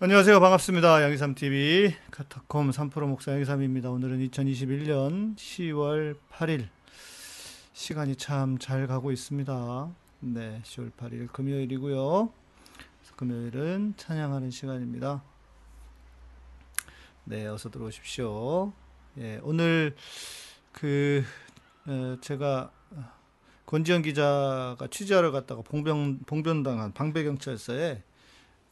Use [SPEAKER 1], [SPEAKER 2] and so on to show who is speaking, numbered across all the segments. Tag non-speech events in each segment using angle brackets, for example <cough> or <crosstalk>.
[SPEAKER 1] 안녕하세요. 반갑습니다. 양희삼TV 카타콤 3프로 목사 양희삼입니다. 오늘은 2021년 10월 8일. 시간이 참 잘 가고 있습니다. 네, 10월 8일 금요일이고요. 금요일은 찬양하는 시간입니다. 네, 어서 들어오십시오. 예, 오늘 그 어, 제가 권지현 기자가 취재하러 갔다가 봉변 봉변당한 방배경찰서에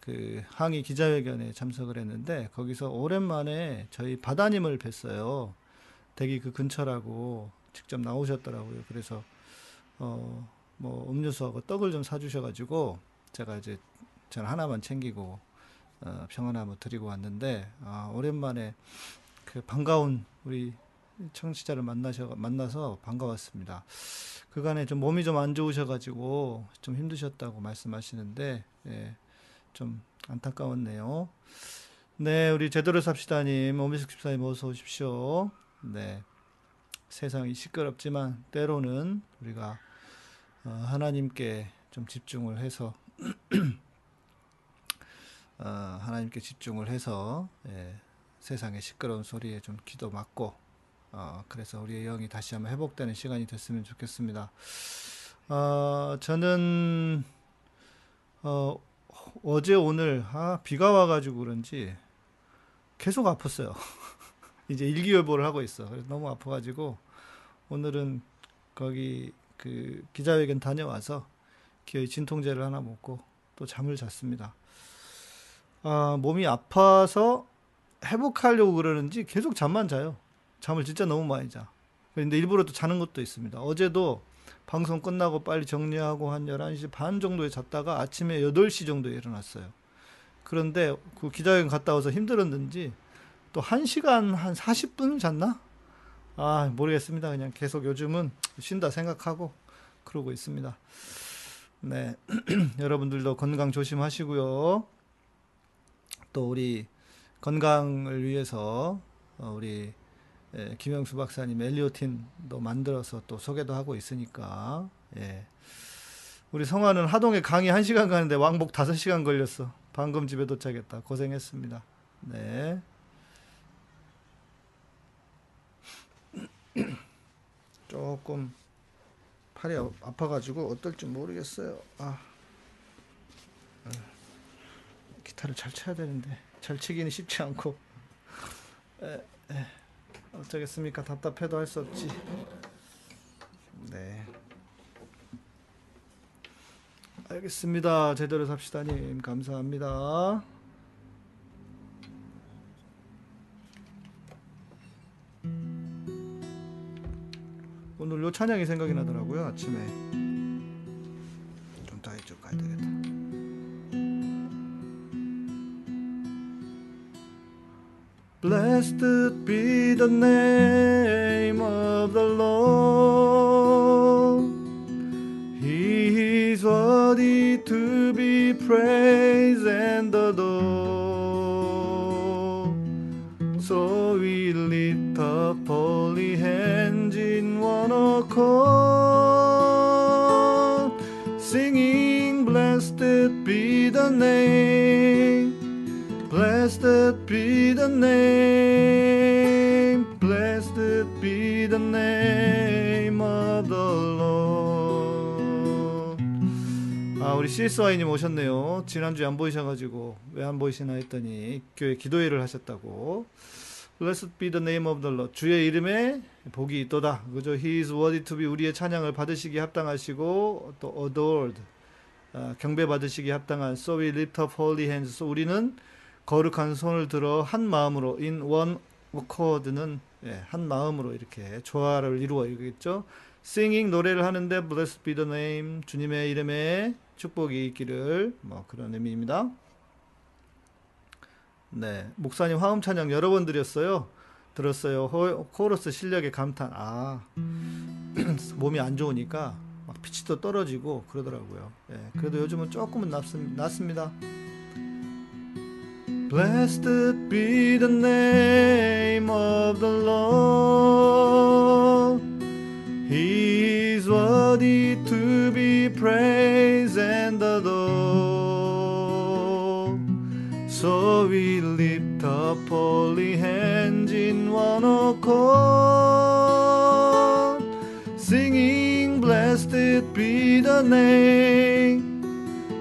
[SPEAKER 1] 그 항의 기자회견에 참석을 했는데 거기서 오랜만에 저희 바다님을 뵀어요. 대기 그 근처라고 직접 나오셨더라고요. 그래서 어 뭐 음료수하고 떡을 좀 사주셔가지고 제가 이제 전 하나만 챙기고 어, 평 하나 뭐 드리고 왔는데 아, 오랜만에 그 반가운 우리 청취자를 만나셔 만나서 반가웠습니다. 그간에 좀 몸이 좀 안 좋으셔가지고 좀 힘드셨다고 말씀하시는데 예, 좀 안타까웠네요. 네, 우리 제대로 삽시다님, 오미숙 집사님 어서 오십시오. 네, 세상이 시끄럽지만 때로는 우리가 어, 하나님께 좀 집중을 해서 <clears throat> 어, 하나님께 집중을 해서 예, 세상의 시끄러운 소리에 좀 기도 막고 어, 그래서 우리의 영이 다시 한번 회복되는 시간이 됐으면 좋겠습니다. 어, 저는 어, 어제 오늘 아, 비가 와가지고 그런지 계속 아팠어요. <laughs> 이제 일기예보를 하고 있어. 그래서 너무 아파가지고 오늘은 거기 그 기자회견 다녀와서 기어이 진통제를 하나 먹고 또 잠을 잤습니다. 아, 몸이 아파서 회복하려고 그러는지 계속 잠만 자요. 잠을 진짜 너무 많이 자. 근데 일부러 또 자는 것도 있습니다. 어제도 방송 끝나고 빨리 정리하고 한 11시 반 정도에 잤다가 아침에 8시 정도에 일어났어요. 그런데 그 기자회견 갔다 와서 힘들었는지 또 1시간 한 40분을 잤나? 아, 모르겠습니다. 그냥 계속 요즘은 쉰다 생각하고 그러고 있습니다. 네. <clears throat> 여러분들도 건강 조심하시고요. 또 우리 건강을 위해서 어, 우리 예, 김영수 박사님 엘리오틴도 만들어서 또 소개도 하고 있으니까 예. 우리 성화는 하동에 강의 1시간 가는데 왕복 5시간 걸렸어. 방금 집에 도착했다. 고생했습니다. 네. <clears throat> 조금 팔이 아파가지고 어떨지 모르겠어요. 아. 기타를 잘 쳐야 되는데 잘 치기는 쉽지 않고 에, 에. 어쩌겠습니까? 답답해도 할 수 없지. 네. 알겠습니다. 제대로 삽시다님 감사합니다. 오늘 요 찬양이 생각이 나더라고요 아침에 Blessed be the name of the Lord. He is worthy to be praised and adored. So we lift up holy hands in one accord, singing, Blessed be the name. Blessed be the name, blessed be the name of the Lord. 아, 우리 CSY님 오셨네요. 지난주에 안 보이셔가지고, 왜 안 보이시나 했더니, 교회 기도회를 하셨다고. Blessed be the name of the Lord. 주의 이름에 복이 있도다. 그죠? He is worthy to be 우리의 찬양을 받으시기 합당하시고, 또 adored. 아, 경배 받으시기 합당한 So we lift up holy hands. So 우리는 거룩한 손을 들어 한 마음으로 in one accord는 예, 한 마음으로 이렇게 조화를 이루어 이겠죠. singing 노래를 하는데 blessed be the name 주님의 이름에 축복이 있기를 뭐 그런 의미입니다. 네, 목사님 화음 찬양 여러 번 드렸어요. 들었어요. 호, 코러스 실력에 감탄. 아, <clears throat> 몸이 안 좋으니까 막 피치도 떨어지고 그러더라고요. 예, 그래도 요즘은 조금은 낫습, 낫습니다. Blessed be the name of the Lord. He is worthy to be praised and adored. So we lift up holy hands in one accord, singing, Blessed be the name,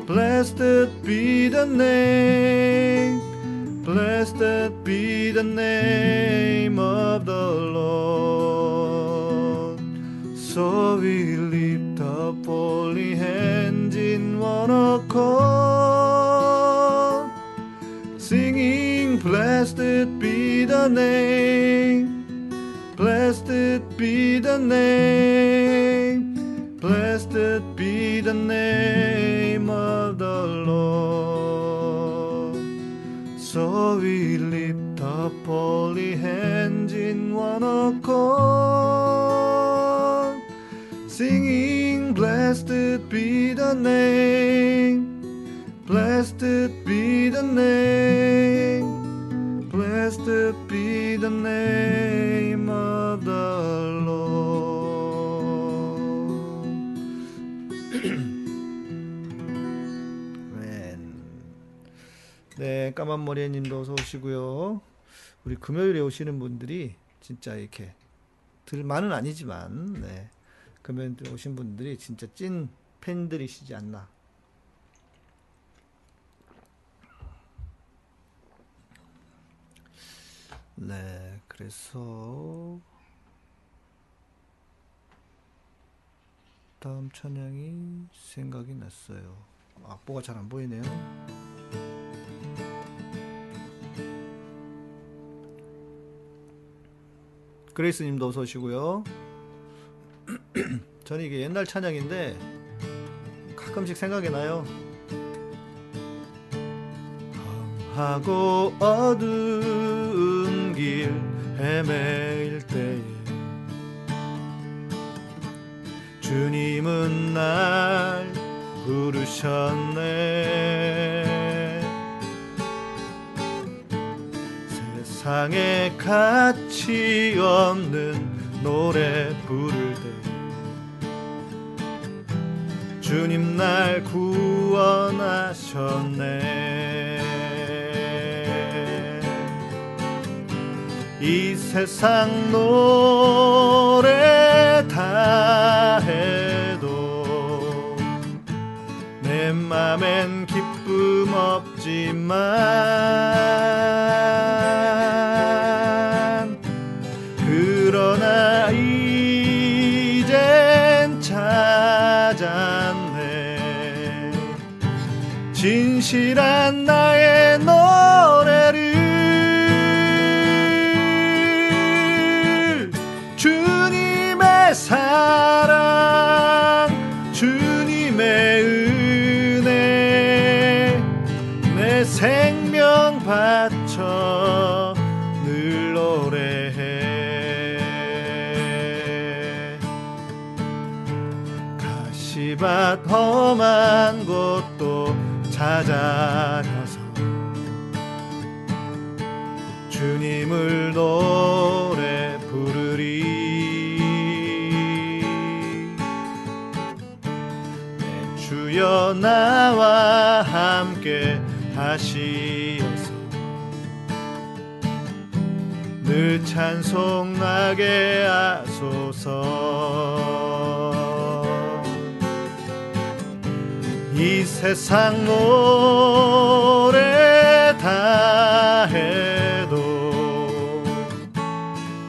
[SPEAKER 1] blessed be the name, blessed be the name of the Lord. So we lift up holy hands in one accord, singing, Blessed be the name, blessed be the name, blessed be the name in one accord, singing, Blessed be the name, blessed be the name, blessed be the name of the Lord. 네, 까만 머리님도 어서 오시고요. 우리 금요일에 오시는 분들이 진짜 이렇게 들만은 아니지만, 네, 금요일에 오신 분들이 진짜 찐 팬들이시지 않나. 네, 그래서 다음 찬양이 생각이 났어요. 악보가 잘 안 보이네요. 그레이스님도 어서 오시고요. <clears throat> 저는 이게 옛날 찬양인데 가끔씩 생각이 나요. 하고 어두운 길 헤매일 때에 주님은 날 부르셨네 세상에 가치 없는 노래 부를 때 주님 날 구원하셨네. 이 세상 노래 다 해도 내 맘엔 기쁨 없지만 험한 곳도 찾아가서 주님을 노래 부르리. 내 주여 나와 함께 하시어서 늘 찬송하게 하 세상 노래 다 해도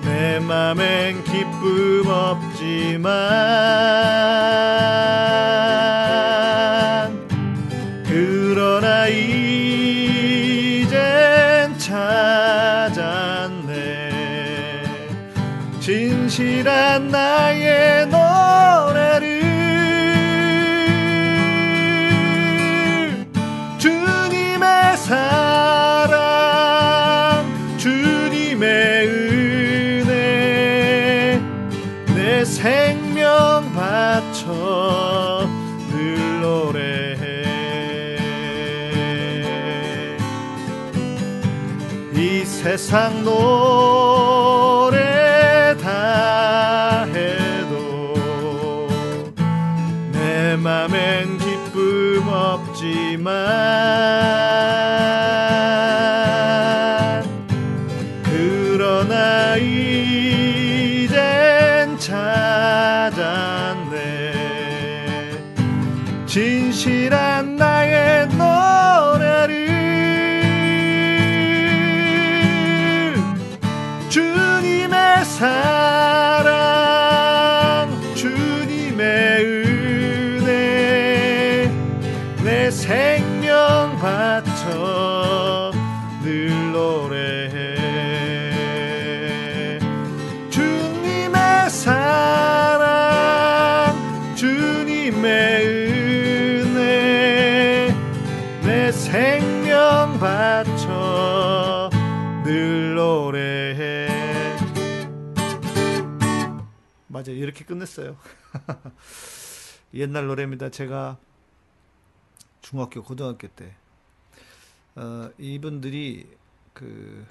[SPEAKER 1] 내 맘엔 기쁨 없지만 세상 노 이렇게 끝냈어요 <laughs> 옛날 노래입니다 제가 중학교 고등학교 때 어, 이분들이 그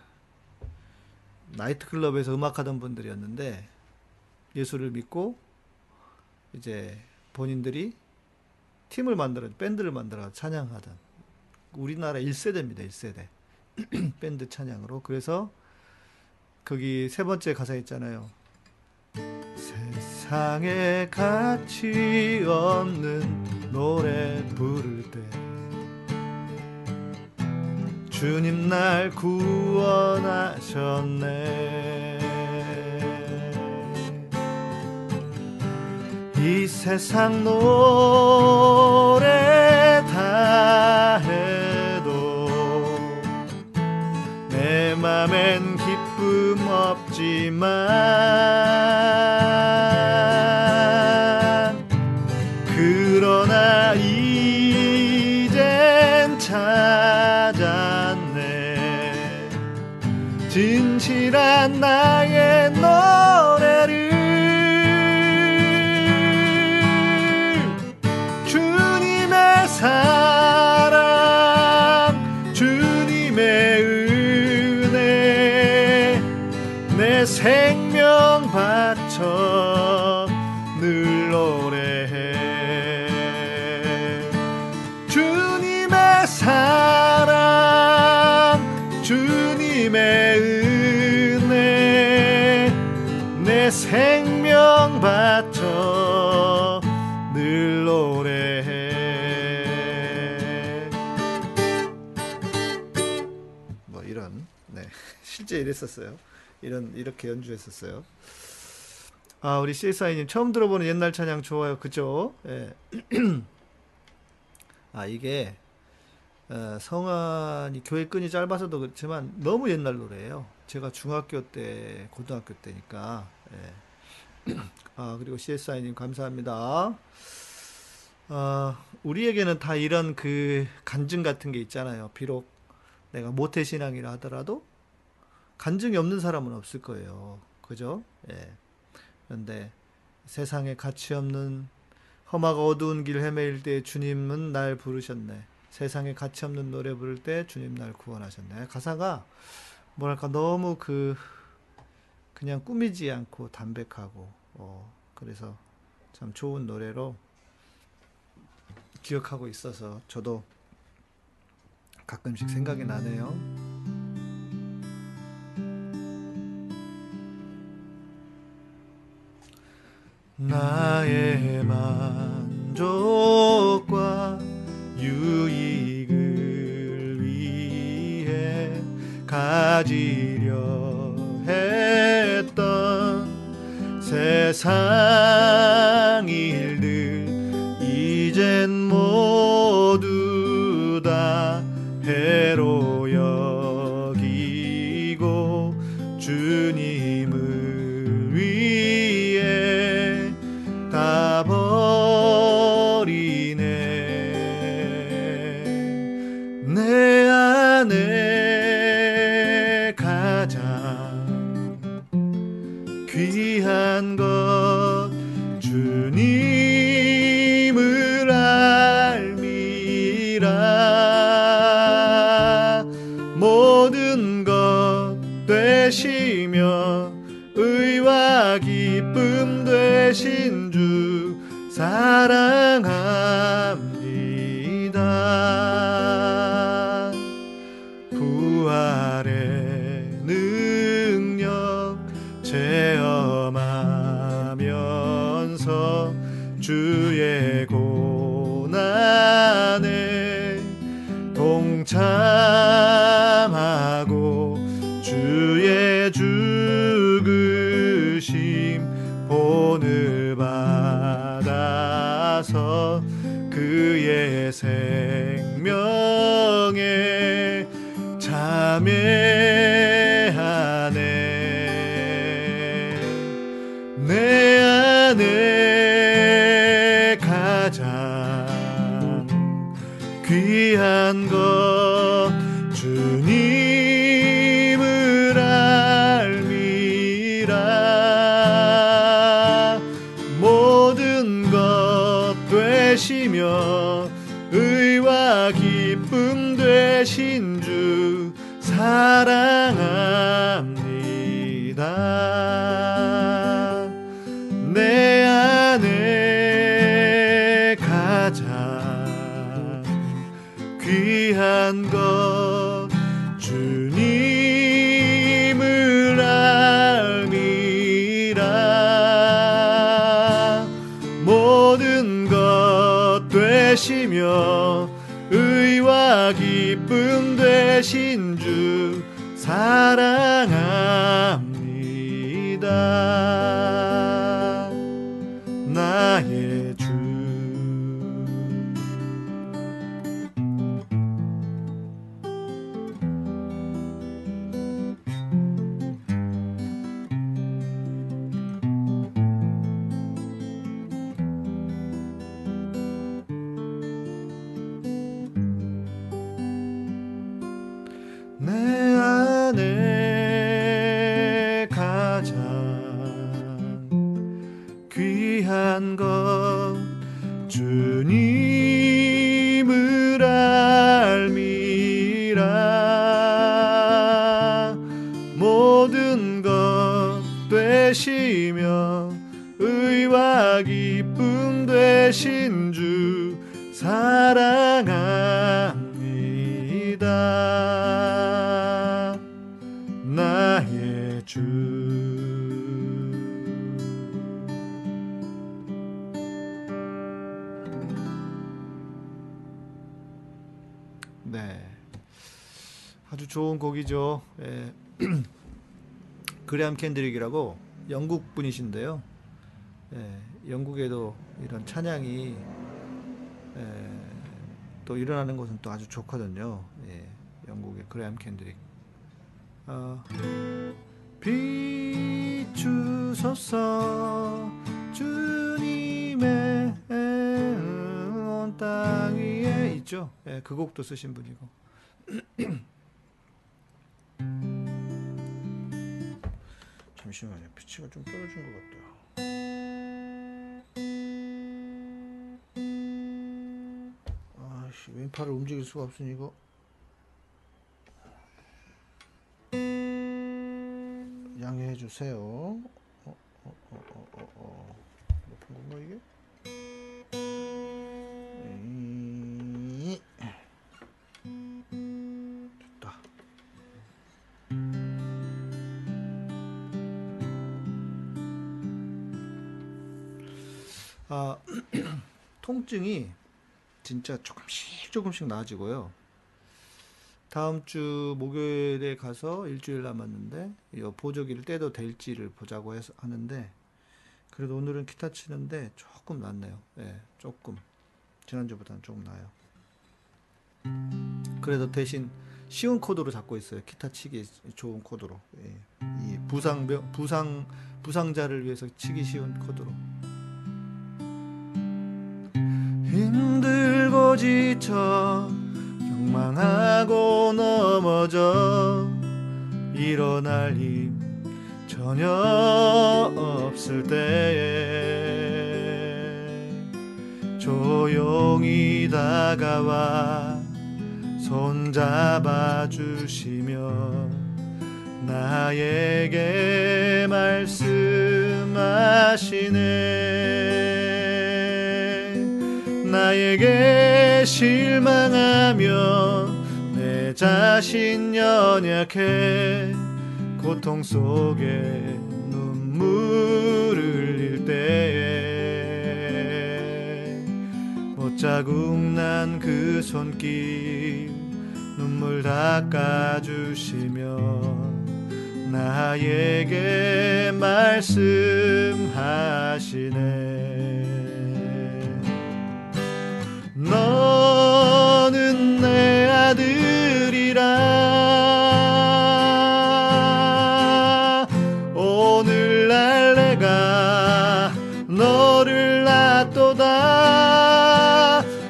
[SPEAKER 1] 나이트클럽에서 음악하던 분들이었는데 예수를 믿고 이제 본인들이 팀을 만들어 밴드를 만들어 찬양하던 우리나라 1세대입니다. 1세대. <clears throat> 밴드 찬양으로. 그래서 거기 세 번째 가사 있잖아요. 세상에 가치 없는 노래 부를 때 주님 날 구원하셨네. 이 세상 노래 다 해도 내 맘엔 기쁨 없지만 이랬었어요 이런 이렇게 연주했었어요 아 우리 CSI님 처음 들어보는 옛날 찬양 좋아요 그죠 예. <clears throat> 아 이게 어, 성환이 교회 끈이 짧아서도 그렇지만 너무 옛날 노래예요. 제가 중학교 때, 고등학교 때니까. 예. <clears throat> 아 그리고 CSI님 감사합니다. 어, 우리에게는 다 이런 그 간증 같은 게 있잖아요. 비록 내가 모태 신앙이라 하더라도 간증이 없는 사람은 없을 거예요. 그죠? 예. 그런데 세상에 가치 없는 험하고 어두운 길 헤매일 때 주님은 날 부르셨네. 세상에 가치 없는 노래 부를 때 주님 날 구원하셨네. 가사가 뭐랄까 너무 그 그냥 꾸미지 않고 담백하고 어 그래서 참 좋은 노래로 기억하고 있어서 저도 가끔씩 생각이 나네요. 나의 만족과 유익을 위해 가지려 했던 세상 일들 귀한 것 주님 곡이죠. 예. <clears throat> 그레암 캔드릭이라고 영국 분이신데요. 예, 영국에도 이런 찬양이 예, 또 일어나는 것은 또 아주 좋거든요. 예, 영국의 그레암 캔드릭. 어, 비추소서 주님의 온 땅 위에 있죠. 예, 그 곡도 쓰신 분이고. <clears throat> 잠시만요. 피치가 좀 떨어진 것 같아요. 아씨 왼팔을 움직일 수가 없으니 이거 양해해 주세요. 어, 어, 어, 어, 어, 어. 높은 건가 이게? 통증이 진짜 조금씩 조금씩 나아지고요. 다음 주 목요일에 가서 일주일 남았는데 이 보조기를 떼도 될지를 보자고 해서 하는데 그래도 오늘은 기타 치는데 조금 낫네요. 예, 조금 지난주보다는 조금 나아요. 그래도 대신 쉬운 코드로 잡고 있어요. 기타 치기 좋은 코드로. 예, 이 부상 부상 부상자를 위해서 치기 쉬운 코드로. 힘들고 지쳐 욕망하고 넘어져 일어날 힘 전혀 없을 때에 조용히 다가와 손잡아 주시며 나에게 말씀하시네 나에게 실망하며 내 자신 연약해 고통 속에 눈물을 흘릴 때에 못자국 난 그 손길 눈물 닦아주시며 나에게 말씀하시네 너는 내 아들이라. 오늘날 내가 너를 낳도다.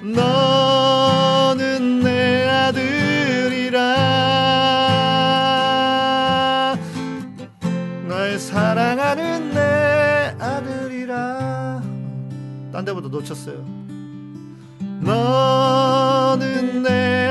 [SPEAKER 1] 너는 내 아들이라. 날 사랑하는 내 아들이라. 딴 데보다 놓쳤어요. 나는 내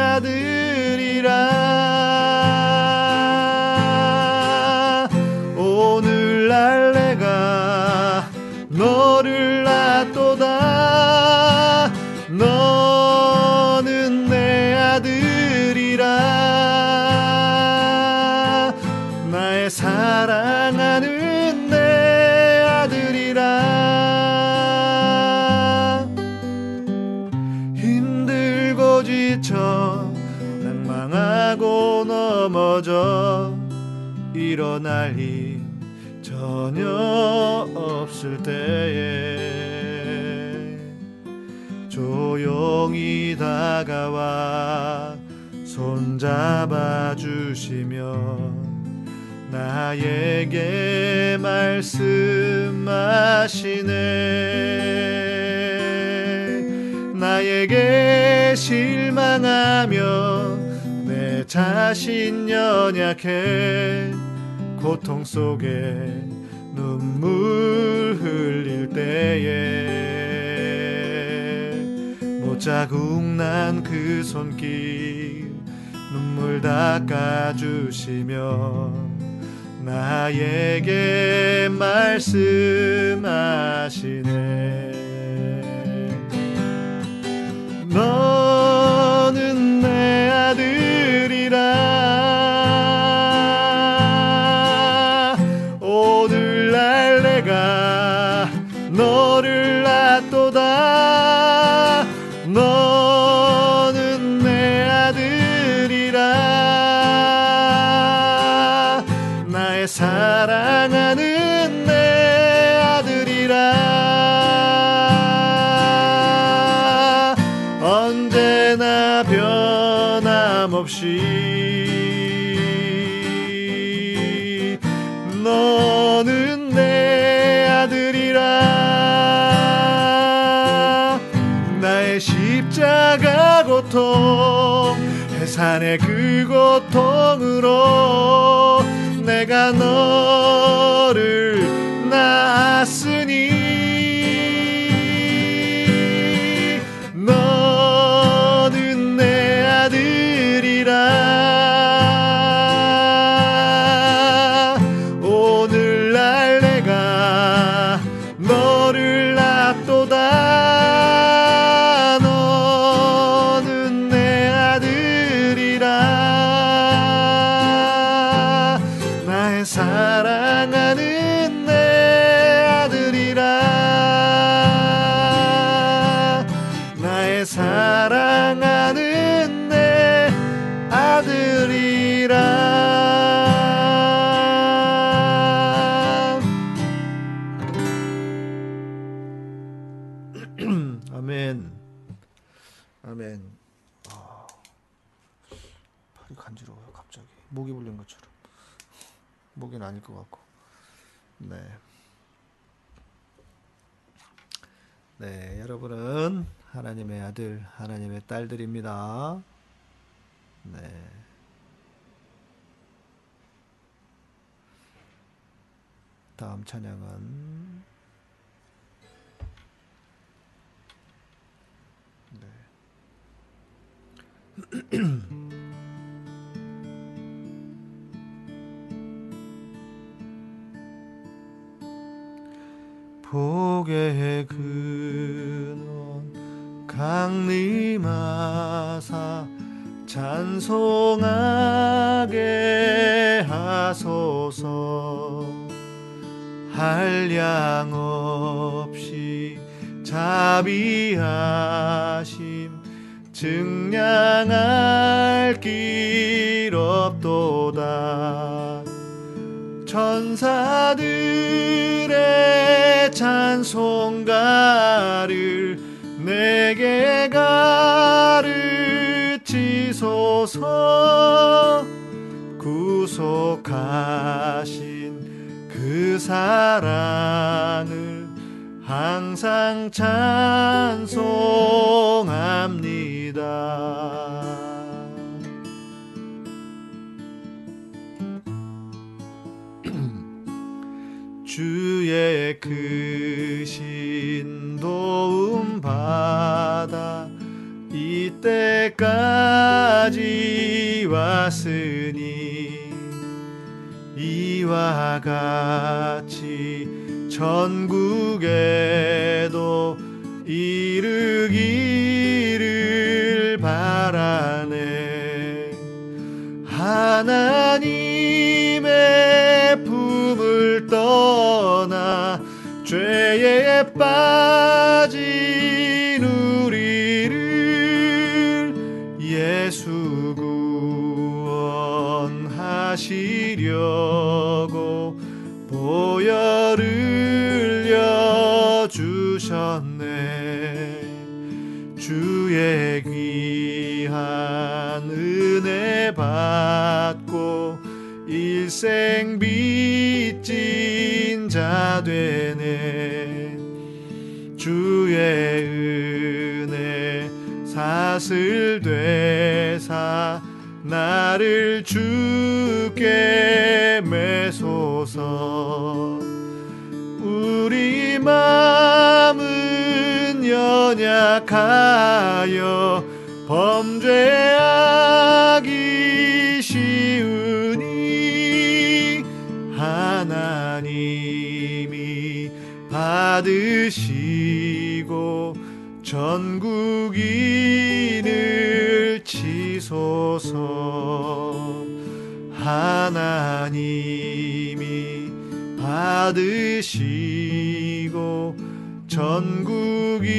[SPEAKER 1] 자와 손잡아 주시며 나에게 말씀하시네. 나에게 실망하며 내 자신 연약해 고통 속에 눈물 흘릴 때에 못 자고 난 그 손길 눈물 닦아주시며 나에게 말씀하시 todo <clears throat> 복의 근원 강림하사 찬송하게 하소서. 한량 없이 자비하 찬송합니다. <clears throat> 주의 크신 도움 받아 이때까지 왔으니 이와 같이 전국에도 빠진 우리를 예수 구원하시려고 보혈을 려주셨네. 주의 귀한 은혜 받고 일생 빚진 자 되네 주의 은혜 사슬 되사 나를 주께 매소서. 우리 마음은 연약하여 범죄하기 쉬우니 하나님이 받으시 치소서. 하나님이 받으시고 전국인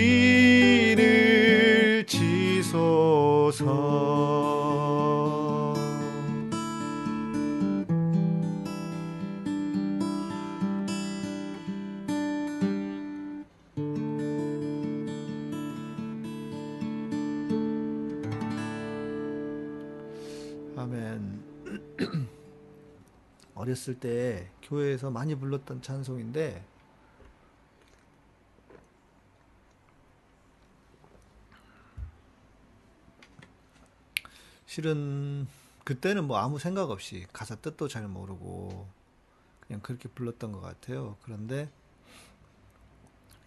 [SPEAKER 1] 어렸을 때 교회에서 많이 불렀던 찬송인데 실은 그때는 뭐 아무 생각 없이 가사 뜻도 잘 모르고 그냥 그렇게 불렀던 것 같아요. 그런데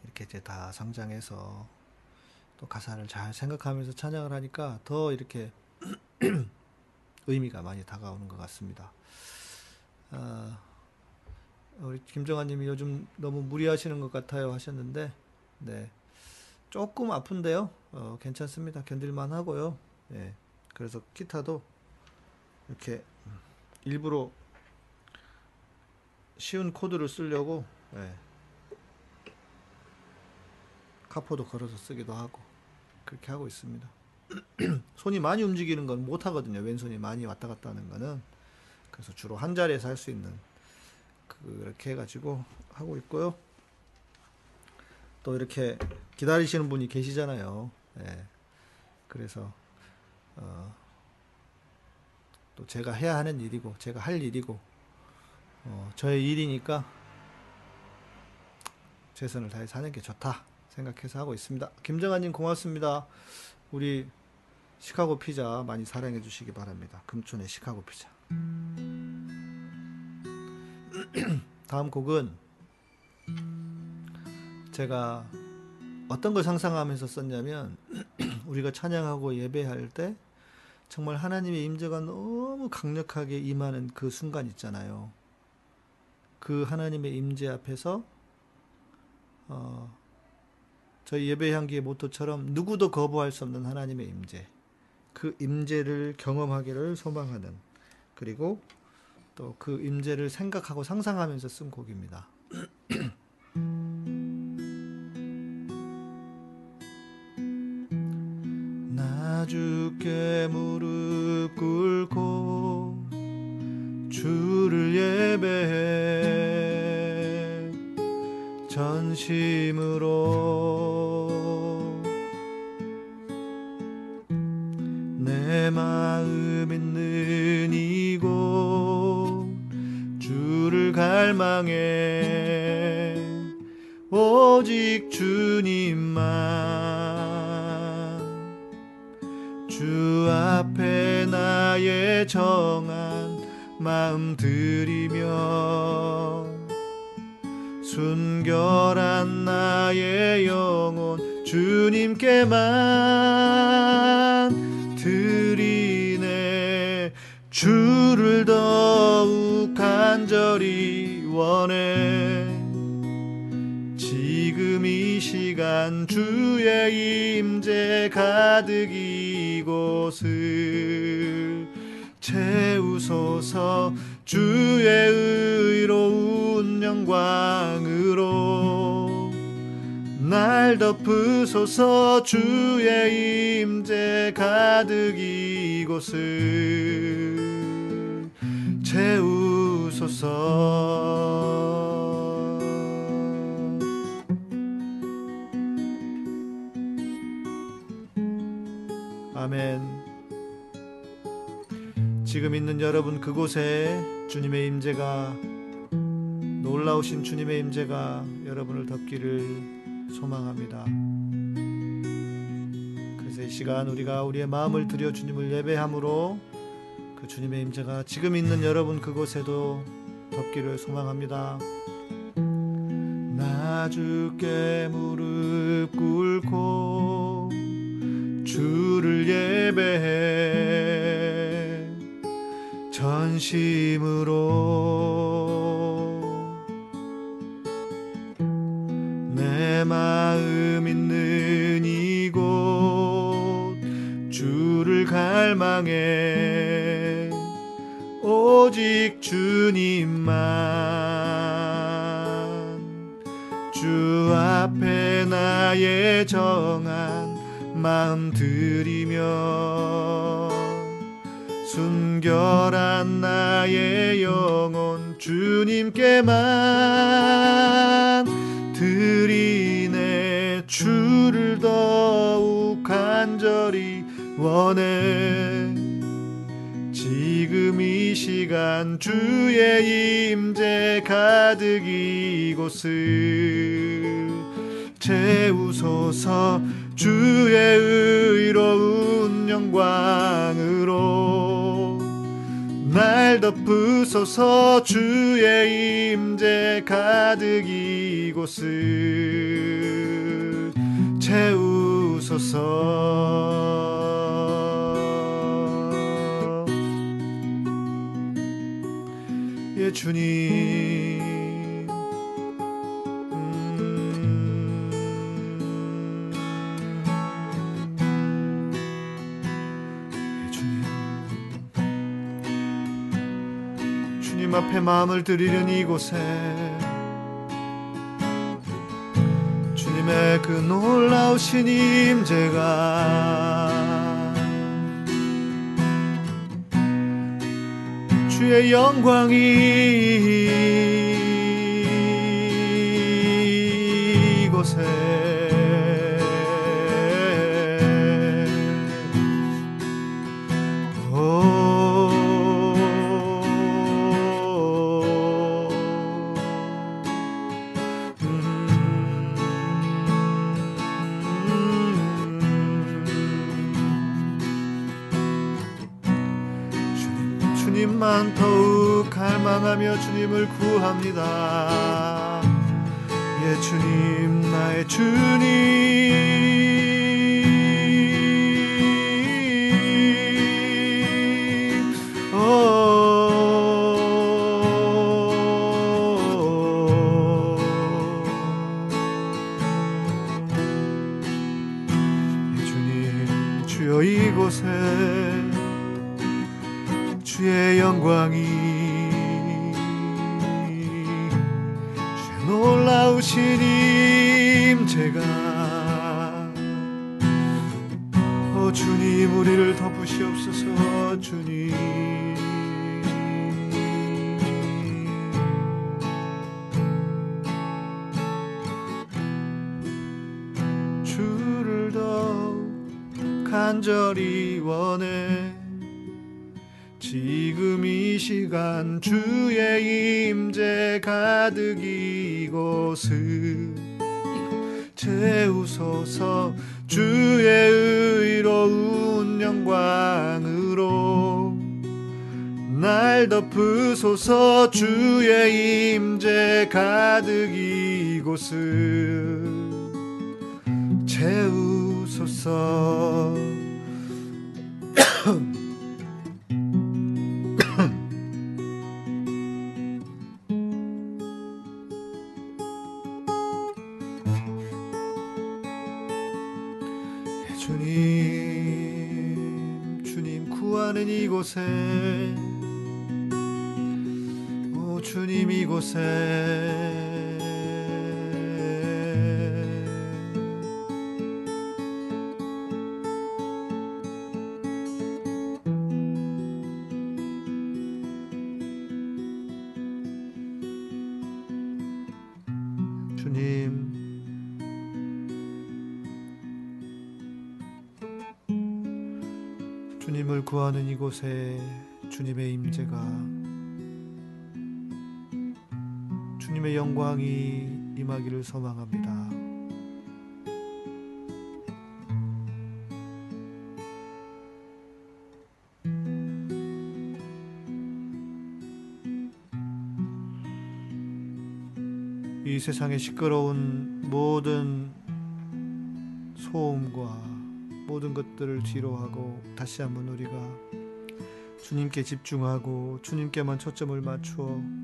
[SPEAKER 1] 이렇게 이제 다 성장해서 또 가사를 잘 생각하면서 찬양을 하니까 더 이렇게 <clears throat> 의미가 많이 다가오는 것 같습니다. 아, 우리 김정아님이 요즘 너무 무리하시는 것 같아요 하셨는데, 네 조금 아픈데요. 어, 괜찮습니다. 견딜만 하고요. 예, 그래서 기타도 이렇게 일부러 쉬운 코드를 쓰려고 예, 카포도 걸어서 쓰기도 하고 그렇게 하고 있습니다. <clears throat> 손이 많이 움직이는 건 못 하거든요. 왼손이 많이 왔다 갔다 하는 거는. 그래서 주로 한 자리에서 할 수 있는 그렇게 해가지고 하고 있고요. 또 이렇게 기다리시는 분이 계시잖아요. 예. 그래서 어, 또 제가 해야 하는 일이고 제가 할 일이고 어, 저의 일이니까 최선을 다해 사는 게 좋다 생각해서 하고 있습니다. 김정아님 고맙습니다. 우리 시카고 피자 많이 사랑해 주시기 바랍니다. 금촌의 시카고 피자. <clears throat> 다음 곡은 제가 어떤 걸 상상하면서 썼냐면 <clears throat> 우리가 찬양하고 예배할 때 정말 하나님의 임재가 너무 강력하게 임하는 그 순간 있잖아요. 그 하나님의 임재 앞에서 어, 저희 예배 향기의 모토처럼 누구도 거부할 수 없는 하나님의 임재. 그 임재를 경험하기를 소망하는 그리고 또 그 임재를 생각하고 상상하면서 쓴 곡입니다. <clears throat> 나 주께 무릎 꿇고 주를 예배해 전심으로 내 마음 있는 갈망해 오직 주님만. 주 앞에 나의 정한 마음 드리며 순결한 나의 영혼 주님께만 간절히 원해. 지금 이 시간 주의 임재 가득 이곳을 채우소서. 주의 의로운 영광으로 날 덮으소서. 주의 임재 가득 이곳을 채우 소서 아멘. 지금 있는 여러분 그곳에 주님의 임재가 놀라우신 주님의 임재가 여러분을 덮기를 소망합니다. 그래서 이 시간 우리가 우리의 마음을 들여 주님을 예배함으로 그 주님의 임재가 지금 있는 여러분 그곳에도 덮기를 소망합니다. 나 주께 무릎 꿇고 주를 예배해 전심으로 내 마음 있는 이곳 주를 갈망해 오직 주님만. 주 앞에 나의 정한 마음 들이며 순결한 나의 영혼 주님께만 드리네. 주를 더욱 간절히 원해 시간 주의 임재 가득 이곳을 채우소서 주의 의로운 영광으로. 날 덮으소서 주의 임재 가득 이곳을 채우소서 예 주님 앞에 마음을 드리는 이곳에 주님의 그 놀라우신 임재가 주의 영광이 주님을 구합니다. 예, 주님, 나의 주님. 덮으소서 주의 임재 가득 이곳을 채우소서. <coughs> 주님 주님 구하는 이곳에 오 주님 이곳에. 주님. 주님을 구하는 이곳에 주님의 임재가 주님의 영광이 임하기를 소망합니다. 이 세상의 시끄러운 모든 소음과 모든 것들을 뒤로하고 다시 한번 우리가 주님께 집중하고 주님께만 초점을 맞추어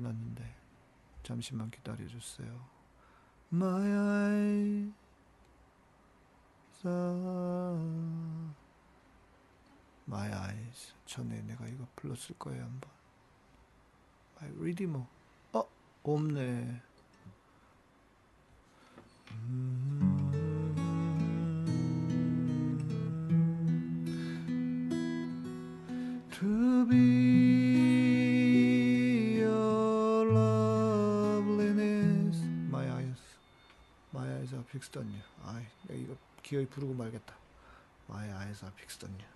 [SPEAKER 1] 잠시만 기다려 주세요. My eyes are My eyes 전에 내가 이거 불렀을 거예요 한번. My redeemer. 어 없네. 음. To be eyes you. 아, 이거 기어이 부르고 말겠다. Eyes fixed on you.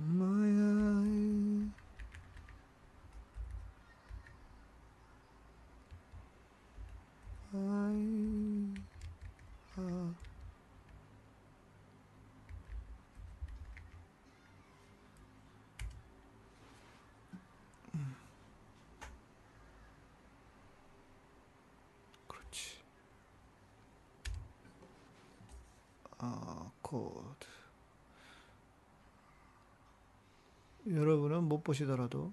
[SPEAKER 1] My eye. I. 아. 음. 그렇지. 아, 코드. 여러분은 못 보시더라도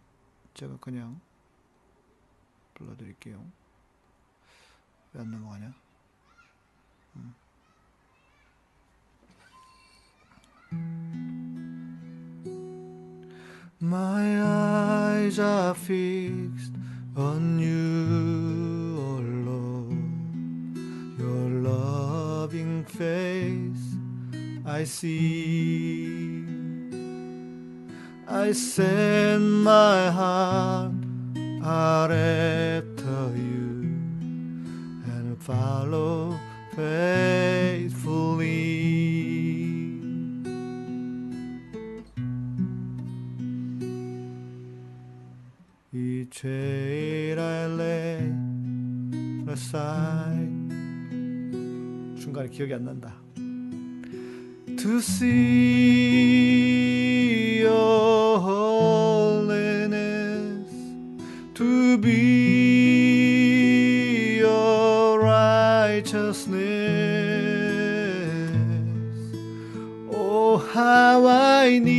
[SPEAKER 1] 제가 그냥 불러드릴게요. 왜 안 넘어가냐? 음. My eyes are fixed on you, oh Lord. Your loving face I see. I send my heart out after you and follow faithfully. 이 죄를 I lay aside 중간에 기억이 안 난다. To see I need.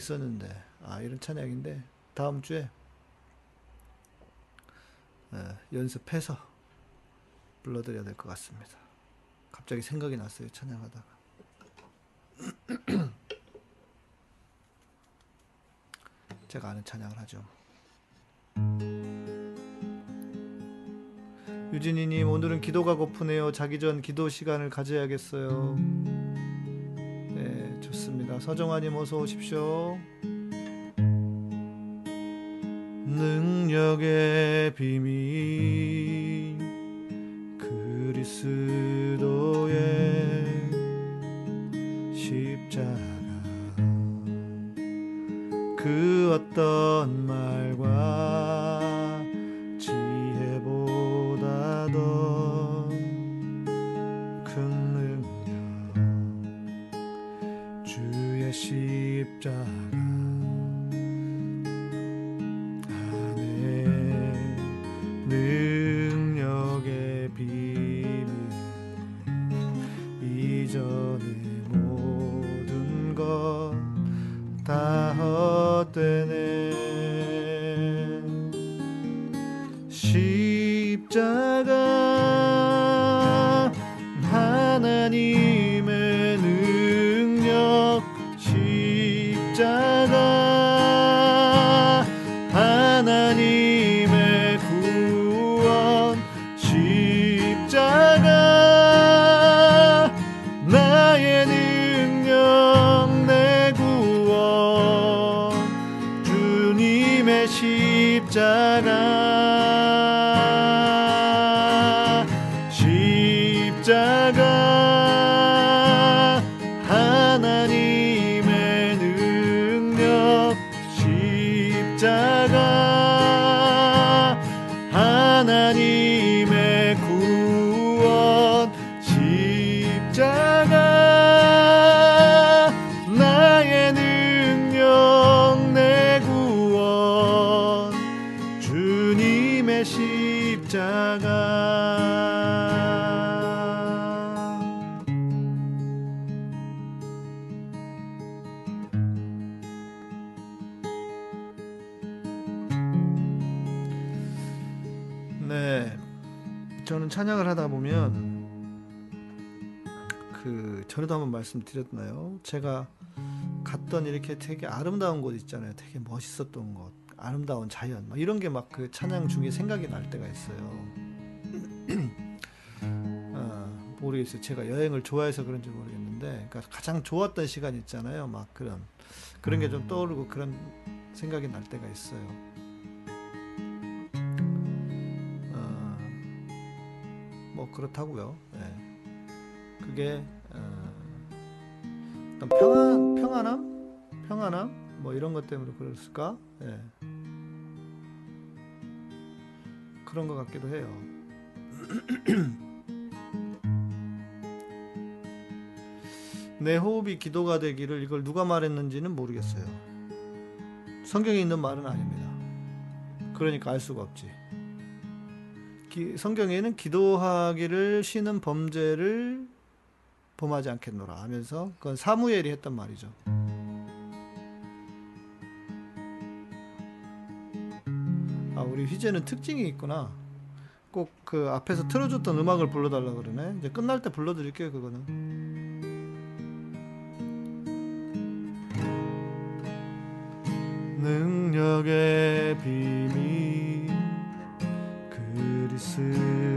[SPEAKER 1] 있었는데 아 이런 찬양인데 다음 주에 예, 연습해서 불러드려야 될 것 같습니다. 갑자기 생각이 났어요 찬양하다가 <clears throat> 제가 아는 찬양을 하죠. 유진이님 오늘은 기도가 고프네요. 자기 전 기도 시간을 가져야겠어요. 서정아님 어서 오십시오. 능력의 비밀 그리스도의 십자가 말씀드렸나요? 제가 갔던 이렇게 되게 아름다운 곳 있잖아요. 되게 멋있었던 곳, 아름다운 자연, 막 이런 게 막 그 찬양 중에 생각이 날 때가 있어요. <clears throat> 아, 모르겠어요. 제가 여행을 좋아해서 그런지 모르겠는데, 그러니까 가장 좋았던 시간 있잖아요. 막 그런 그런 게 좀 떠오르고 그런 생각이 날 때가 있어요. 아, 뭐 그렇다고요. 네. 그게 어, 어떤 평안 평안함 평안함 뭐 이런 것 때문에 그랬을까? 예. 그런 것 같기도 해요. <clears throat> 내 호흡이 기도가 되기를 이걸 누가 말했는지는 모르겠어요. 성경에 있는 말은 아닙니다. 그러니까 알 수가 없지. 기- 성경에는 기도하기를 쉬는 범죄를 범하지 않겠노라 하면서 그건 사무엘이 했던 말이죠. 아 우리 휘재는 특징이 있구나. 꼭 그 앞에서 틀어줬던 음악을 불러달라 그러네. 이제 끝날 때 불러드릴게요 그거는. 능력의 비밀 그리스도의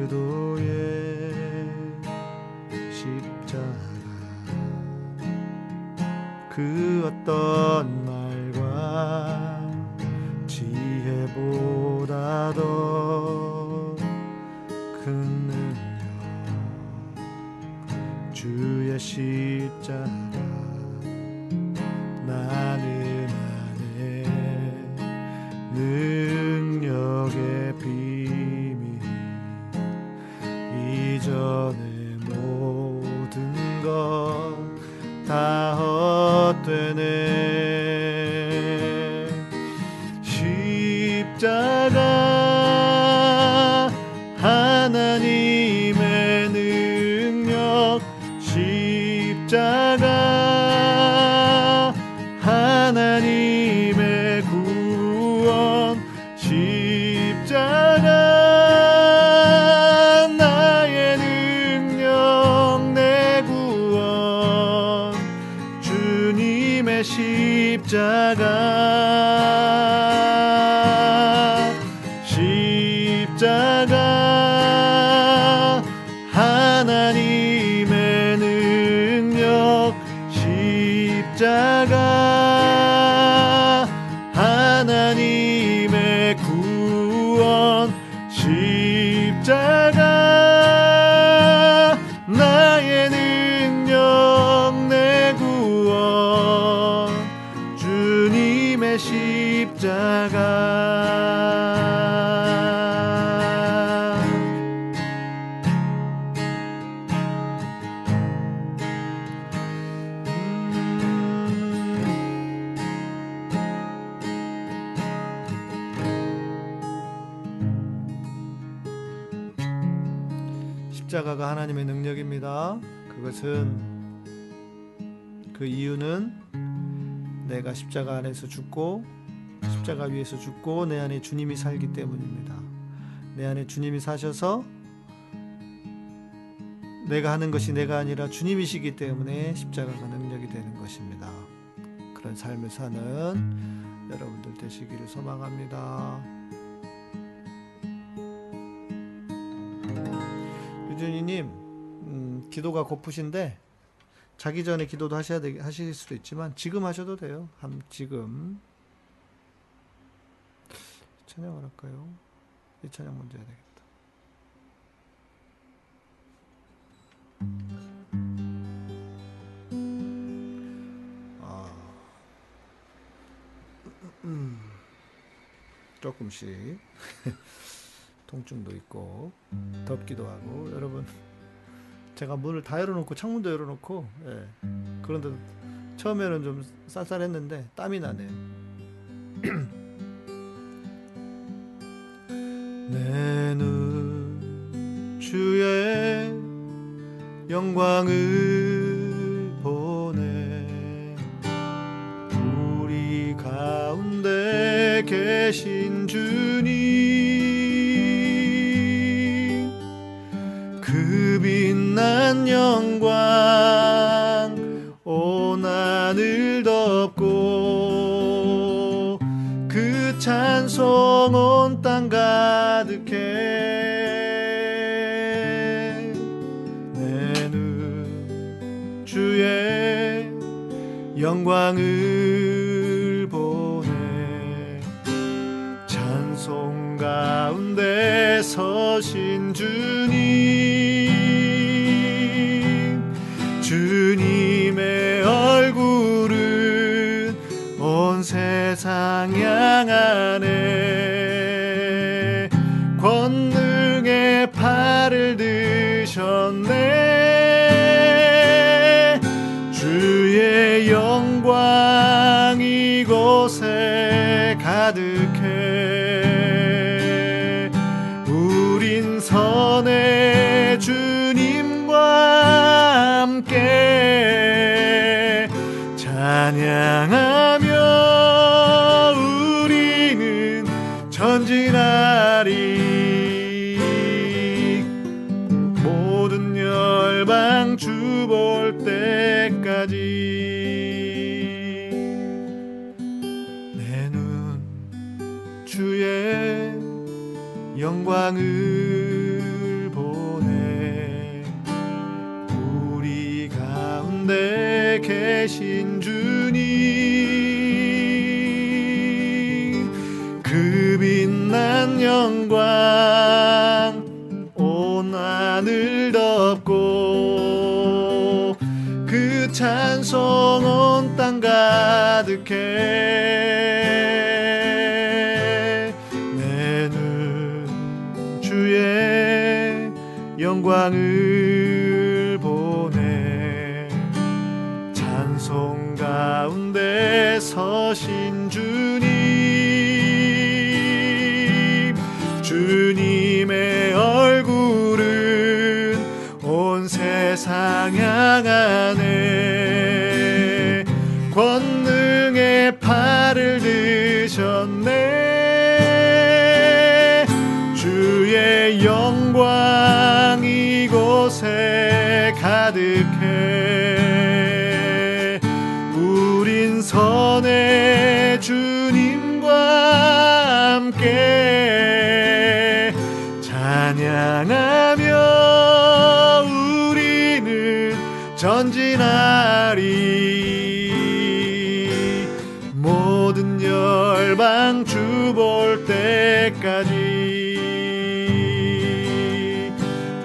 [SPEAKER 1] 십자가 그 어떤 말과 지혜보다 더큰 능력 주의 십자가 십자가가 하나님의 능력입니다. 그것은 그 이유는 내가 십자가 안에서 죽고 십자가 위에서 죽고 내 안에 주님이 살기 때문입니다. 내 안에 주님이 사셔서 내가 하는 것이 내가 아니라 주님이시기 때문에 십자가가 능력이 되는 것입니다. 그런 삶을 사는 여러분들 되시기를 소망합니다. 유준이님, 음, 기도가 고프신데 자기 전에 기도도 하셔야 되, 하실 수도 있지만 지금 하셔도 돼요. 한 지금 찬양을 할까요? 이 찬양 먼저 해야 되겠다. 아, 음, <clears throat> 조금씩 <laughs> 통증도 있고 덥기도 하고 여러분. <laughs> 제가 문을 다 열어놓고 창문도 열어놓고 예, 그런데 처음에는 좀 쌀쌀했는데 땀이 나네요. <clears throat> 내 눈 주의 영광을 보내. 우리 가운데 계신 영광 온 하늘 덮고 그 찬송 온 땅 가득해 내 눈 주의 영광을 향하네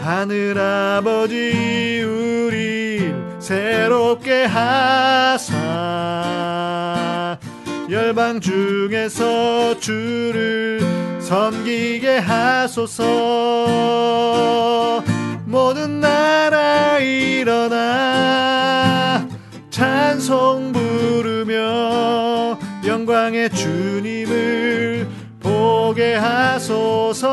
[SPEAKER 1] 하늘 아버지 우리 새롭게 하사. 열방 중에서 주를 섬기게 하소서. 모든 나라 일어나 찬송 부르며 영광의 주님을 보게 하소서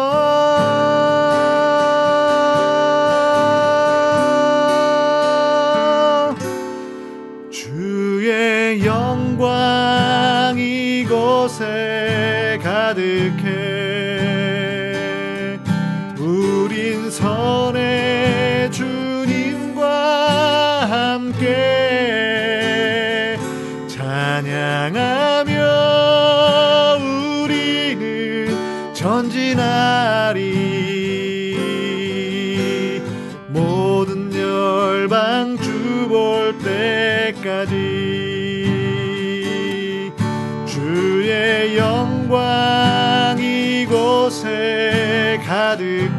[SPEAKER 1] 이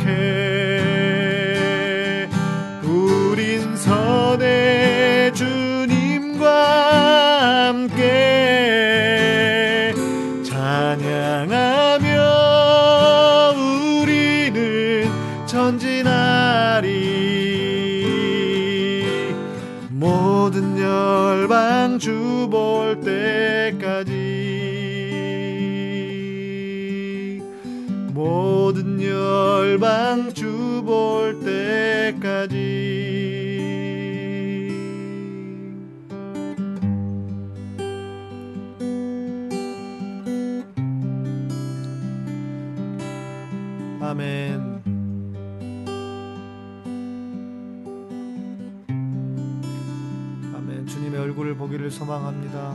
[SPEAKER 1] 소망합니다.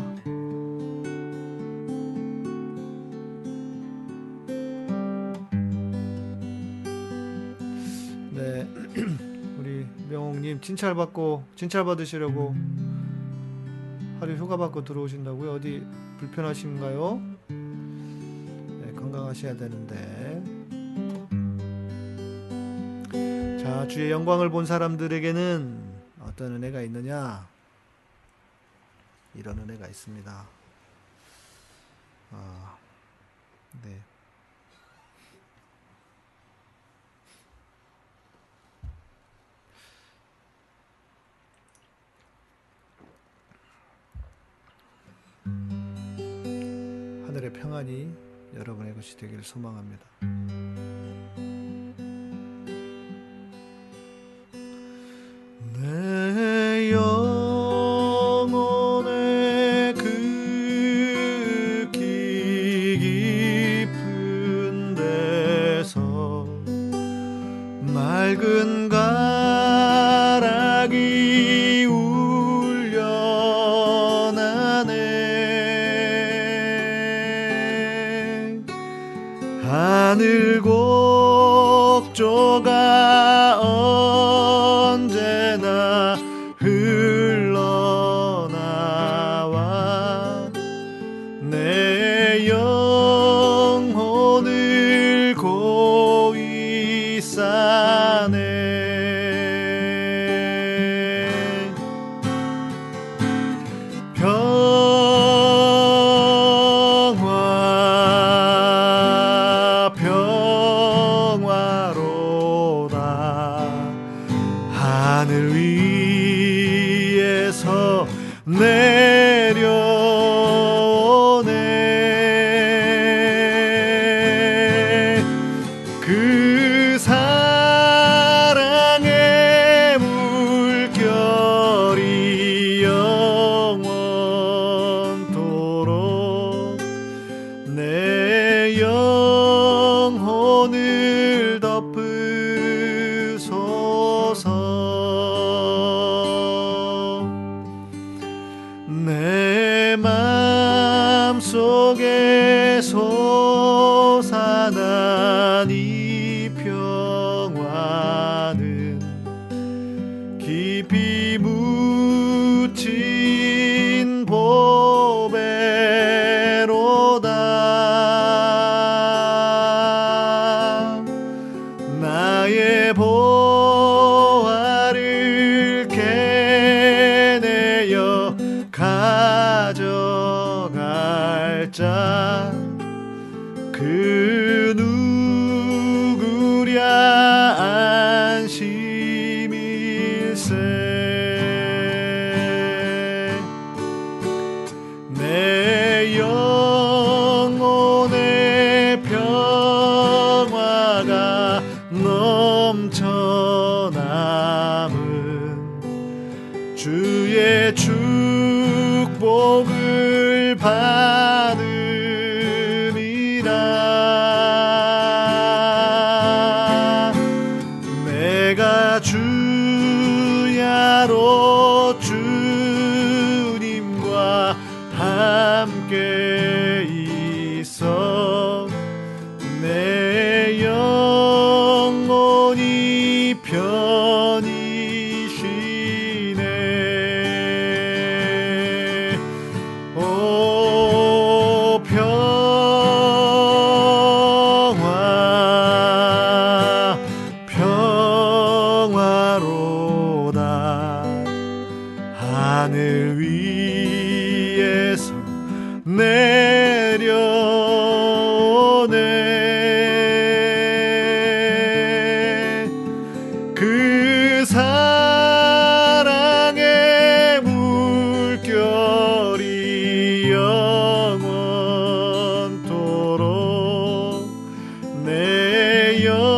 [SPEAKER 1] 네. <clears throat> 우리 명옥님 진찰 받고 진찰 받으시려고 하루 휴가 받고 들어오신다고요? 어디 불편하신가요? 네, 건강하셔야 되는데. 자, 주의 영광을 본 사람들에게는 어떤 은혜가 있느냐? 이런 은혜가 있습니다. 아, 네. 하늘의 평안이 여러분의 것이 되기를 소망합니다. 영혼 체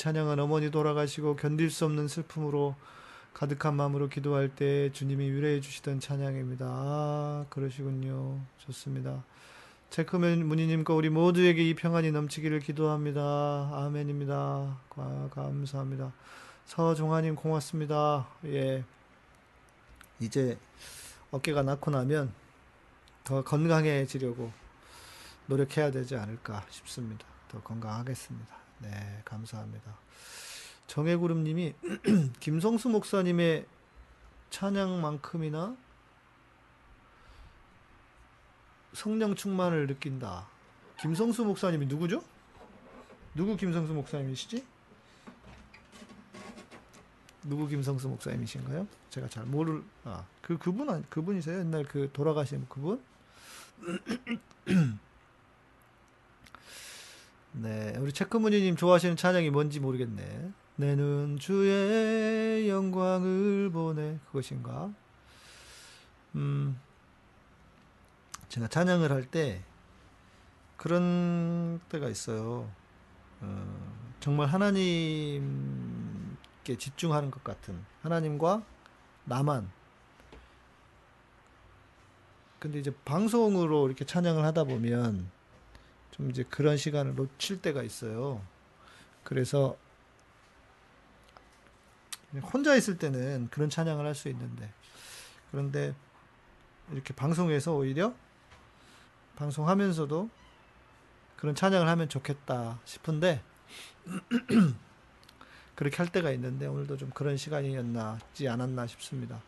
[SPEAKER 1] 찬양은 어머니 돌아가시고 견딜 수 없는 슬픔으로 가득한 마음으로 기도할 때 주님이 유래해 주시던 찬양입니다. 아, 그러시군요. 좋습니다. 체크맨 문희님과 우리 모두에게 이 평안이 넘치기를 기도합니다. 아멘입니다. 감사합니다. 서종아님 고맙습니다. 예. 이제 어깨가 낫고 나면 더 건강해지려고 노력해야 되지 않을까 싶습니다. 더 건강하겠습니다. 네, 감사합니다. 정혜구름님이 <clears throat> 김성수 목사님의 찬양만큼이나 성령 충만을 느낀다. 김성수 목사님이 누구죠? 누구 김성수 목사님이시지? 누구 김성수 목사님이신가요? 제가 잘 모를 아그 그분 아 그분이세요? 옛날 그 돌아가신 그분? <clears throat> 네, 우리 체크무니님 좋아하시는 찬양이 뭔지 모르겠네. 내는 주의 영광을 보내 그것인가? 음, 제가 찬양을 할 때 그런 때가 있어요. 어, 정말 하나님께 집중하는 것 같은 하나님과 나만. 근데 이제 방송으로 이렇게 찬양을 하다 보면 좀 이제 그런 시간을 놓칠 때가 있어요. 그래서 혼자 있을 때는 그런 찬양을 할 수 있는데 그런데 이렇게 방송에서 오히려 방송하면서도 그런 찬양을 하면 좋겠다 싶은데 <clears throat> 그렇게 할 때가 있는데 오늘도 좀 그런 시간이었나지 않았나 싶습니다.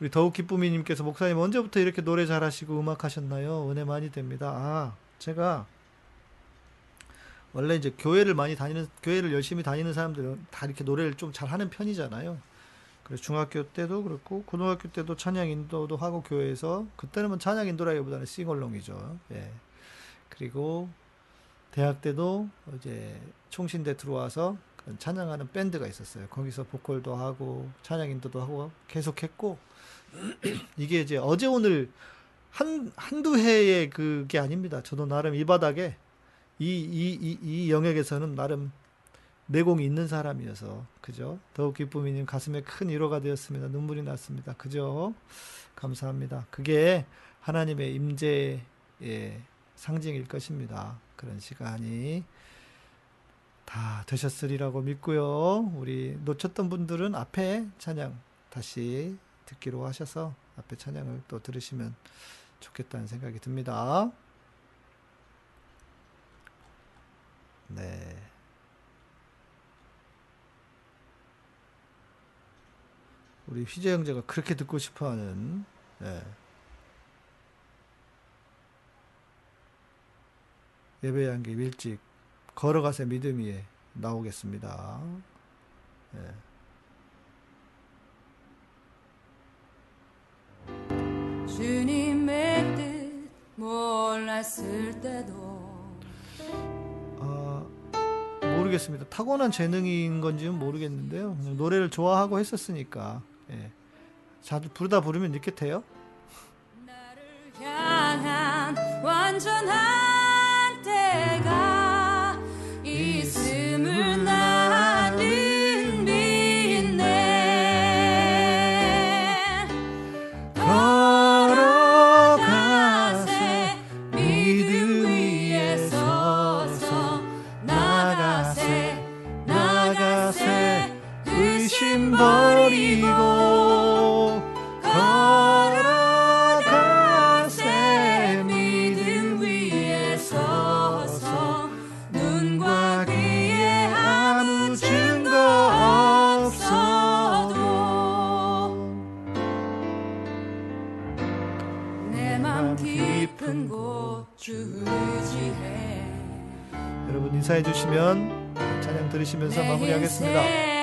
[SPEAKER 1] 우리 더욱 기쁨이님께서 목사님 언제부터 이렇게 노래 잘하시고 음악 하셨나요? 은혜 많이 됩니다. 아 제가 원래 이제 교회를 많이 다니는 교회를 열심히 다니는 사람들은 다 이렇게 노래를 좀 잘하는 편이잖아요. 그래서 중학교 때도 그렇고 고등학교 때도 찬양 인도도 하고 교회에서 그때는 뭐 찬양 인도라기보다는 싱얼롱이죠. 예. 그리고 대학 때도 이제 총신대 들어와서 찬양하는 밴드가 있었어요. 거기서 보컬도 하고 찬양 인도도 하고 계속 했고 <clears throat> 이게 이제 어제 오늘 한 한두 해의 그게 아닙니다. 저도 나름 이 바닥에 이, 이, 이, 이 영역에서는 나름 내공이 있는 사람이어서 그죠? 더욱 기쁨이님 가슴에 큰 위로가 되었습니다. 눈물이 났습니다. 그죠? 감사합니다. 그게 하나님의 임재의 상징일 것입니다. 그런 시간이 다 되셨으리라고 믿고요. 우리 놓쳤던 분들은 앞에 찬양 다시 듣기로 하셔서 앞에 찬양을 또 들으시면 좋겠다는 생각이 듭니다. 네. 우리 휘재 형제가 그렇게 듣고 싶어 하는 네. 예배 한게 일찍 걸어가세 믿음 위에 나오겠습니다. 네.
[SPEAKER 2] 주님의 뜻 몰랐을 때도
[SPEAKER 1] 모르겠습니다. 타고난 재능인 건지는 모르겠는데요. 노래를 좋아하고 했었으니까. 예. 자주 부르다 부르면 이렇게 돼요. 나를 향한 완전한 때가 주시면 찬양 들으시면서 마무리하겠습니다.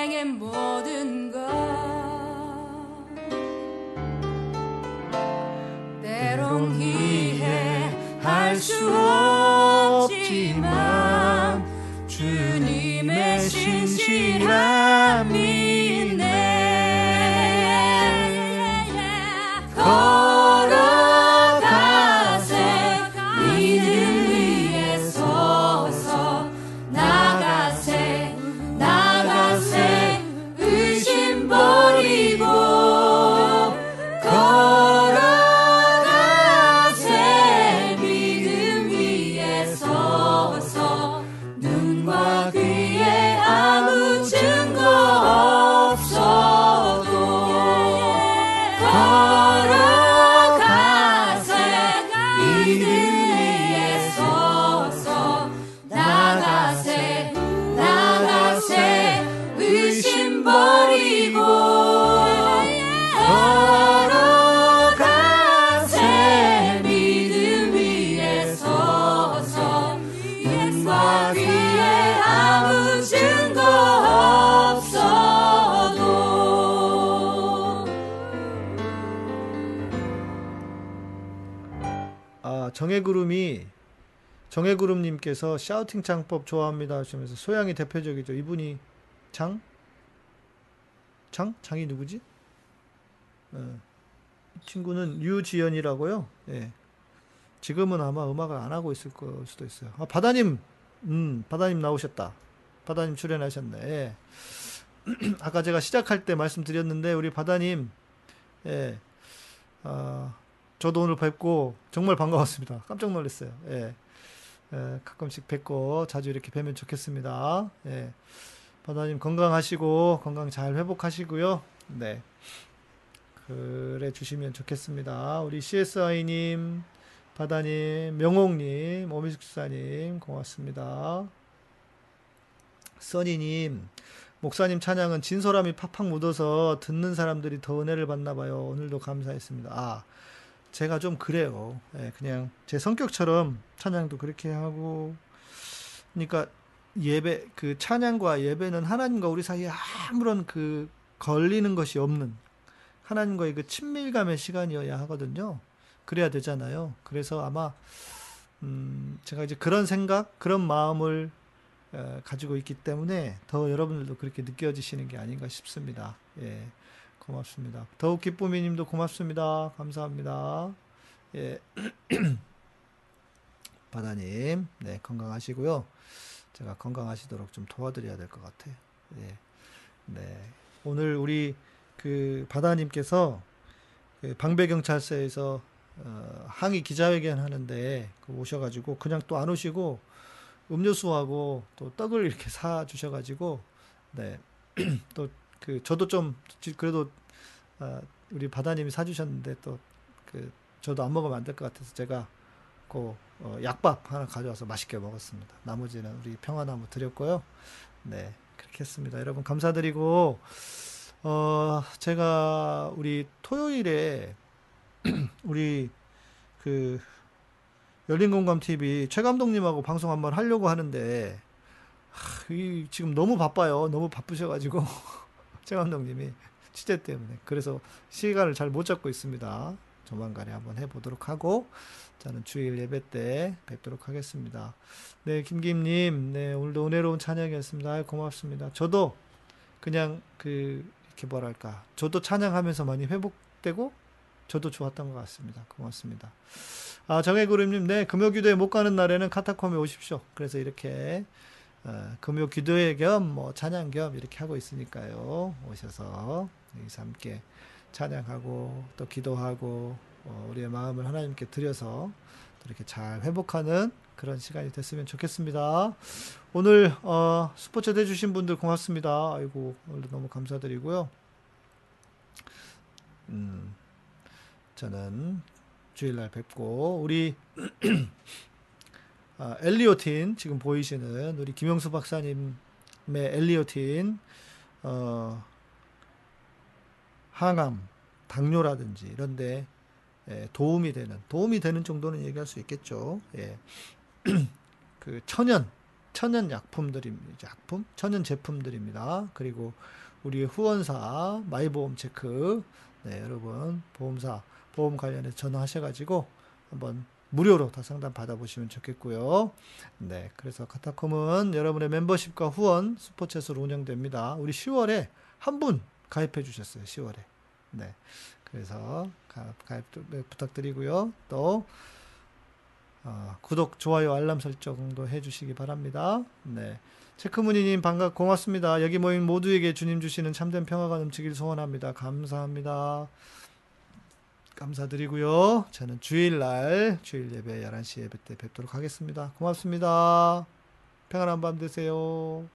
[SPEAKER 1] 정해구름이 정해구름님께서 샤우팅 창법 좋아합니다 하시면서 소양이 대표적이죠. 이분이 장? 장? 장이 누구지? 어, 이 친구는 유지연이라고요. 예. 지금은 아마 음악을 안 하고 있을 거 수도 있어요. 아, 바다님, 음, 바다님 나오셨다. 바다님 출연하셨네. 예. <clears throat> 아까 제가 시작할 때 말씀드렸는데 우리 바다님, 예, 아, 저도 오늘 뵙고 정말 반가웠습니다. 깜짝 놀랐어요. 예. 예, 가끔씩 뵙고 자주 이렇게 뵈면 좋겠습니다. 예. 바다님 건강하시고 건강 잘 회복하시고요. 네. 그래 주시면 좋겠습니다. 우리 CSI님, 바다님, 명옥님, 오미숙사님 고맙습니다. 써니님, 목사님 찬양은 진솔함이 팍팍 묻어서 듣는 사람들이 더 은혜를 받나 봐요. 오늘도 감사했습니다. 아, 제가 좀 그래요. 예, 그냥 제 성격처럼 찬양도 그렇게 하고, 그러니까 예배, 그 찬양과 예배는 하나님과 우리 사이에 아무런 그 걸리는 것이 없는 하나님과의 그 친밀감의 시간이어야 하거든요. 그래야 되잖아요. 그래서 아마, 음, 제가 이제 그런 생각, 그런 마음을 어, 가지고 있기 때문에 더 여러분들도 그렇게 느껴지시는 게 아닌가 싶습니다. 예. 고맙습니다. 더욱 기쁨이 님도 고맙습니다. 감사합니다. 예. <clears throat> 바다님, 네, 건강하시고요. 제가 건강하시도록 좀 도와드려야 될 것 같아요. 예. 네. 오늘 우리 그 바다님께서 그 방배경찰서에서 어, 항의 기자회견 하는데 그 오셔가지고 그냥 또 안 오시고 음료수하고 또 떡을 이렇게 <laughs> 사 주셔가지고 네. <clears throat> 또 그 저도 좀 지- 그래도 아, 우리 바다님이 사주셨는데 또 그 저도 안 먹으면 안 될 것 같아서 제가 그 어, 약밥 하나 가져와서 맛있게 먹었습니다. 나머지는 우리 평화나무 드렸고요. 네 그렇게 했습니다. 여러분 감사드리고 어 제가 우리 토요일에 <clears throat> 우리 그 열린공감 TV 최 감독님하고 방송 한번 하려고 하는데 하, 이 지금 너무 바빠요. 너무 바쁘셔가지고 <laughs> 최 감독님이 취재 때문에 그래서 시간을 잘 못 잡고 있습니다. 조만간에 한번 해보도록 하고 저는 주일 예배 때 뵙도록 하겠습니다. 네, 김김님, 네 오늘도 은혜로운 찬양이었습니다. 고맙습니다. 저도 그냥 그 이렇게 뭐랄까, 저도 찬양하면서 많이 회복되고 저도 좋았던 것 같습니다. 고맙습니다. 아, 정혜구름님, 네, 금요 기도회 못 가는 날에는 카타콤에 오십시오. 그래서 이렇게 어, 금요 기도회 겸 뭐 찬양 겸 이렇게 하고 있으니까요. 오셔서 여기서 함께 찬양하고 또 기도하고 어, 우리의 마음을 하나님께 드려서 또 이렇게 잘 회복하는 그런 시간이 됐으면 좋겠습니다. 오늘 어, 스포츠 해주신 분들 고맙습니다. 아이고 너무 감사드리고요. 음, 저는 주일날 뵙고 우리 <clears throat> 아, 엘리오틴 지금 보이시는 우리 김영수 박사님의 엘리오틴 어, 항암, 당뇨라든지 이런데 예, 도움이 되는 도움이 되는 정도는 얘기할 수 있겠죠. 예. <clears throat> 그 천연 천연 약품들입니다. 약품 천연 제품들입니다. 그리고 우리 후원사 마이보험 체크 네, 여러분 보험사 보험 관련해서 전화하셔가지고 한번 무료로 다 상담 받아보시면 좋겠고요. 네, 그래서 카타콤은 여러분의 멤버십과 후원 스포츠에서 운영됩니다. 우리 10월에 한 분 가입해 주셨어요. 10월에. 네, 그래서 가, 가입 네, 부탁드리고요. 또 어, 구독, 좋아요, 알람 설정도 해주시기 바랍니다. 네. 체크무늬님 반갑 고맙습니다. 여기 모인 모두에게 주님 주시는 참된 평화가 넘치길 소원합니다. 감사합니다. 감사드리고요. 저는 주일날 주일 예배 11시 예배 때 뵙도록 하겠습니다. 고맙습니다. 평안한 밤 되세요.